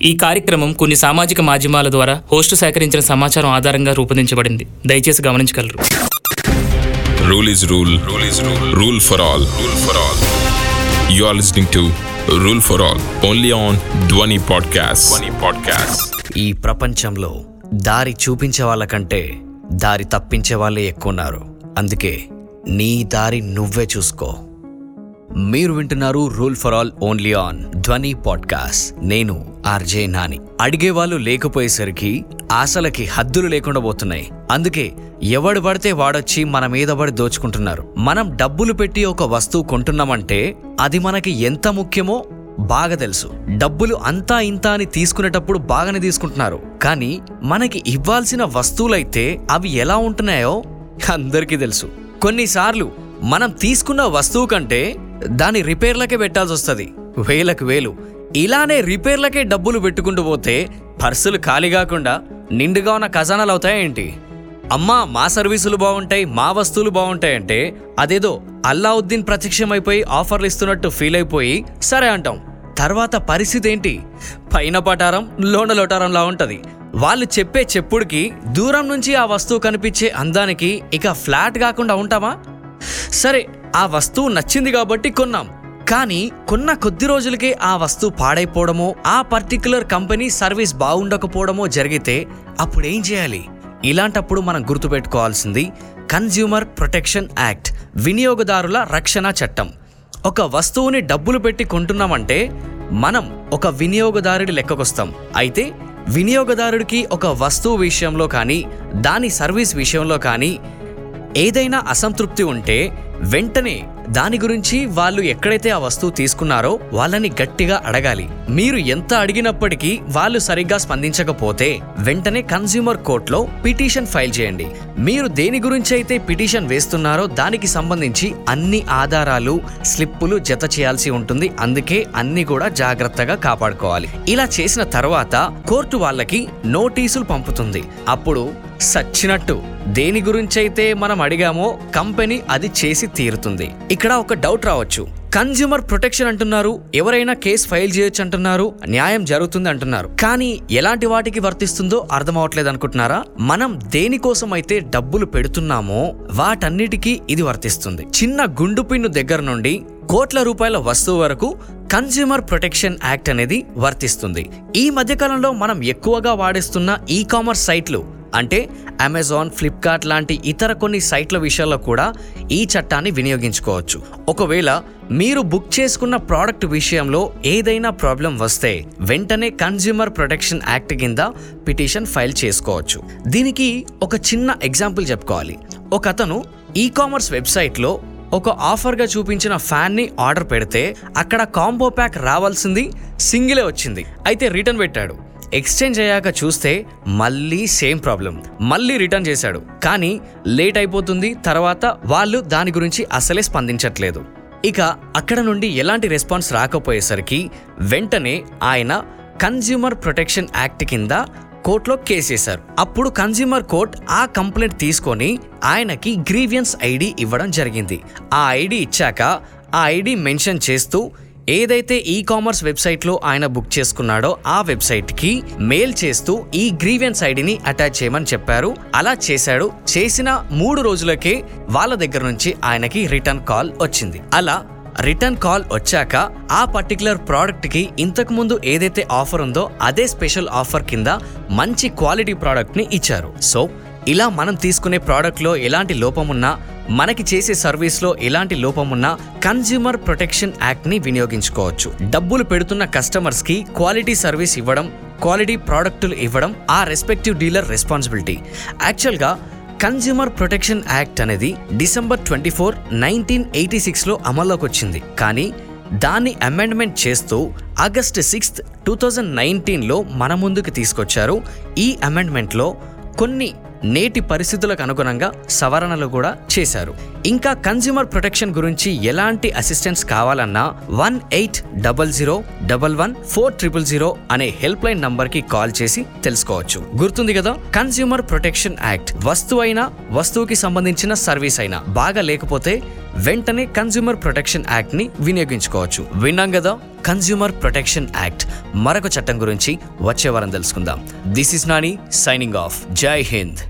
ఈ కార్యక్రమం కొన్ని సామాజిక మాధ్యమాల ద్వారా హోస్టు సేకరించిన సమాచారం ఆధారంగా రూపొందించబడింది దయచేసి గమనించగలరు Rule is rule. Rule is rule. Rule for all. Rule for all. You are listening to Rule for All only on Dwani Podcast. Dwani Podcast. ఈ ప్రపంచంలో దారి చూపించే వాళ్ళకంటే దారి తప్పించే వాళ్ళే ఎక్కువ ఉన్నారు అందుకే నీ దారి నువ్వే చూసుకో మీరు వింటున్నారు rule for all only on Dhvani podcast నేను ఆర్జే నాని. అడిగే వాళ్ళు లేకపోయేసరికి ఆశలకి హద్దులు లేకుండా పోతున్నాయి. అందుకే ఎవడు పడితే వాడొచ్చి మన మీద పడి దోచుకుంటున్నారు. మనం డబ్బులు పెట్టి ఒక వస్తువు కొంటున్నామంటే అది మనకి ఎంత ముఖ్యమో బాగా తెలుసు. డబ్బులు అంతా ఇంత అని తీసుకునేటప్పుడు బాగానే తీసుకుంటున్నారు. కానీ మనకి ఇవ్వాల్సిన వస్తువులైతే అవి ఎలా ఉంటున్నాయో అందరికీ తెలుసు. కొన్నిసార్లు మనం తీసుకున్న వస్తువు కంటే దాని రిపేర్లకే పెట్టాల్సి వస్తుంది వేలకు వేలు. ఇలానే రిపేర్లకే డబ్బులు పెట్టుకుంటూ పోతే పర్సులు ఖాళీ కాకుండా నిండుగా ఉన్న ఖజానాలు అవుతాయేంటి? అమ్మా మా సర్వీసులు బాగుంటాయి మా వస్తువులు బాగుంటాయంటే అదేదో అల్లావుద్దీన్ ప్రత్యక్షమైపోయి ఆఫర్లు ఇస్తున్నట్టు ఫీల్ అయిపోయి సరే అంటాం. తర్వాత పరిస్థితి ఏంటి? పైన పటారం లోన లోటారంలా ఉంటుంది. వాళ్ళు చెప్పే చెప్పుడికి దూరం నుంచి ఆ వస్తువు కనిపించే అందానికి ఇక ఫ్లాట్ కాకుండా ఉంటామా? సరే ఆ వస్తువు నచ్చింది కాబట్టి కొన్నాం. కానీ కొన్న కొద్ది రోజులకే ఆ వస్తువు పాడైపోవడమో ఆ పర్టికులర్ కంపెనీ సర్వీస్ బాగుండకపోవడమో జరిగితే అప్పుడు ఏం చేయాలి? ఇలాంటప్పుడు మనం గుర్తుపెట్టుకోవాల్సింది కన్జ్యూమర్ ప్రొటెక్షన్ యాక్ట్ వినియోగదారుల రక్షణ చట్టం. ఒక వస్తువుని డబ్బులు పెట్టి కొంటున్నామంటే మనం ఒక వినియోగదారుడి లెక్కకొస్తాం. అయితే వినియోగదారుడికి ఒక వస్తువు విషయంలో కానీ దాని సర్వీస్ విషయంలో కానీ ఏదైనా అసంతృప్తి ఉంటే వెంటనే దాని గురించి వాళ్ళు ఎక్కడైతే ఆ వస్తువు తీసుకున్నారో వాళ్ళని గట్టిగా అడగాలి. మీరు ఎంత అడిగినప్పటికీ వాళ్ళు సరిగ్గా స్పందించకపోతే వెంటనే కన్స్యూమర్ కోర్టులో పిటిషన్ ఫైల్ చేయండి. మీరు దేని గురించి అయితే పిటిషన్ వేస్తున్నారో దానికి సంబంధించి అన్ని ఆధారాలు స్లిప్పులు జత చేయాల్సి ఉంటుంది. అందుకే అన్ని కూడా జాగ్రత్తగా కాపాడుకోవాలి. ఇలా చేసిన తర్వాత కోర్టు వాళ్ళకి నోటీసులు పంపుతుంది. అప్పుడు సచ్చినట్టు. దేని గురించైతే మనం అడిగామో కంపెనీ అది చేసి తీరుతుంది. ఇక్కడ ఒక డౌట్ రావచ్చు. కన్జ్యూమర్ ప్రొటెక్షన్ అంటున్నారు ఎవరైనా కేసు ఫైల్ చేయొచ్చు అంటున్నారు న్యాయం జరుగుతుంది అంటున్నారు. కానీ ఎలాంటి వాటికి వర్తిస్తుందో అర్థం అవట్లేదు అనుకుంటున్నారా? మనం దేనికోసం అయితే డబ్బులు పెడుతున్నామో వాటన్నిటికీ ఇది వర్తిస్తుంది. చిన్న గుండు పిన్ను దగ్గర నుండి కోట్ల రూపాయల వస్తువు వరకు కన్జ్యూమర్ ప్రొటెక్షన్ యాక్ట్ అనేది వర్తిస్తుంది. ఈ మధ్యకాలంలో మనం ఎక్కువగా వాడేస్తున్న ఈ కామర్స్ సైట్లు అంటే అమెజాన్ ఫ్లిప్కార్ట్ లాంటి ఇతర కొన్ని సైట్ల విషయాల్లో కూడా ఈ చట్టాన్ని వినియోగించుకోవచ్చు. ఒకవేళ మీరు బుక్ చేసుకున్న ప్రోడక్ట్ విషయంలో ఏదైనా ప్రాబ్లం వస్తే వెంటనే కన్జ్యూమర్ ప్రొటెక్షన్ యాక్ట్ కింద పిటిషన్ ఫైల్ చేసుకోవచ్చు. దీనికి ఒక చిన్న ఎగ్జాంపుల్ చెప్పుకోవాలి. ఒక అతను ఈ కామర్స్ వెబ్సైట్లో ఒక ఆఫర్గా చూపించిన ఫ్యాన్ని ఆర్డర్ పెడితే అక్కడ కాంబో ప్యాక్ రావాల్సింది సింగిలే వచ్చింది. అయితే రిటర్న్ పెట్టాడు. ఎక్స్చేంజ్ అయ్యాక చూస్తే మళ్ళీ సేమ్ ప్రాబ్లం. మళ్ళీ రిటర్న్ చేశాడు. కానీ లేట్ అయిపోతుంది. తర్వాత వాళ్ళు దాని గురించి అసలే స్పందించట్లేదు. ఇక అక్కడ నుండి ఎలాంటి రెస్పాన్స్ రాకపోయేసరికి వెంటనే ఆయన కన్జ్యూమర్ ప్రొటెక్షన్ యాక్ట్ కింద కోర్టులో కేసేశారు అప్పుడు కన్జ్యూమర్ కోర్ట్ ఆ కంప్లైంట్ తీసుకొని ఆయనకి గ్రీవియన్స్ ఐడి ఇవ్వడం జరిగింది. ఆ ఐడి ఇచ్చాక ఆ ఐడి మెన్షన్ చేస్తూ ఏదైతే ఈ కామర్స్ వెబ్సైట్లో ఆయన బుక్ చేసుకున్నాడో ఆ వెబ్సైట్కి మెయిల్ చేస్తూ ఈ గ్రీవియన్స్ ఐడిని అటాచ్ చేయమని చెప్పారు. అలా చేశాడు. చేసిన మూడు రోజులకే వాళ్ళ దగ్గర నుంచి ఆయనకి రిటర్న్ కాల్ వచ్చింది. అలా రిటర్న్ కాల్ వచ్చాక ఆ పర్టికులర్ ప్రోడక్ట్కి ఇంతకు ముందు ఏదైతే ఆఫర్ ఉందో అదే స్పెషల్ ఆఫర్ కింద మంచి క్వాలిటీ ప్రోడక్ట్ని ఇచ్చారు. సో ఇలా మనం తీసుకునే ప్రోడక్ట్లో ఎలాంటి లోపం ఉన్నా మనకి చేసే సర్వీస్లో ఎలాంటి లోపం ఉన్నా కన్జ్యూమర్ ప్రొటెక్షన్ యాక్ట్ని వినియోగించుకోవచ్చు. డబ్బులు పెడుతున్న కస్టమర్స్కి క్వాలిటీ సర్వీస్ ఇవ్వడం క్వాలిటీ ప్రోడక్టులు ఇవ్వడం ఆ రెస్పెక్టివ్ డీలర్ రెస్పాన్సిబిలిటీ. యాక్చువల్గా కన్జ్యూమర్ ప్రొటెక్షన్ యాక్ట్ అనేది December twenty four nineteen eighty సిక్స్లో అమల్లోకి వచ్చింది కానీ దాన్ని అమెండ్మెంట్ చేస్తూ ఆగస్ట్ సిక్స్త్ టూ థౌజండ్ నైన్టీన్లో మన ముందుకు తీసుకొచ్చారు. ఈ అమెండ్మెంట్లో కొన్ని నేటి పరిస్థితులకు అనుగుణంగా సవరణలు కూడా చేశారు. ఇంకా కన్జ్యూమర్ ప్రొటెక్షన్ గురించి ఎలాంటి అసిస్టెన్స్ కావాలన్నా one eight double zero double one four triple zero అనే హెల్ప్ లైన్ నంబర్కి కాల్ చేసి తెలుసుకోవచ్చు. గుర్తుంది కదా కన్స్యూమర్ ప్రొటెక్షన్ యాక్ట్ వస్తువు అయినా వస్తువుకి సంబంధించిన సర్వీస్ అయినా బాగా లేకపోతే వెంటనే కన్జ్యూమర్ ప్రొటెక్షన్ యాక్ట్ని వినియోగించుకోవచ్చు. విన్నాం కదా కన్జ్యూమర్ ప్రొటెక్షన్ యాక్ట్ మరొక చట్టం గురించి వచ్చే వారం తెలుసుకుందాం. This is Nani signing off జై హింద్.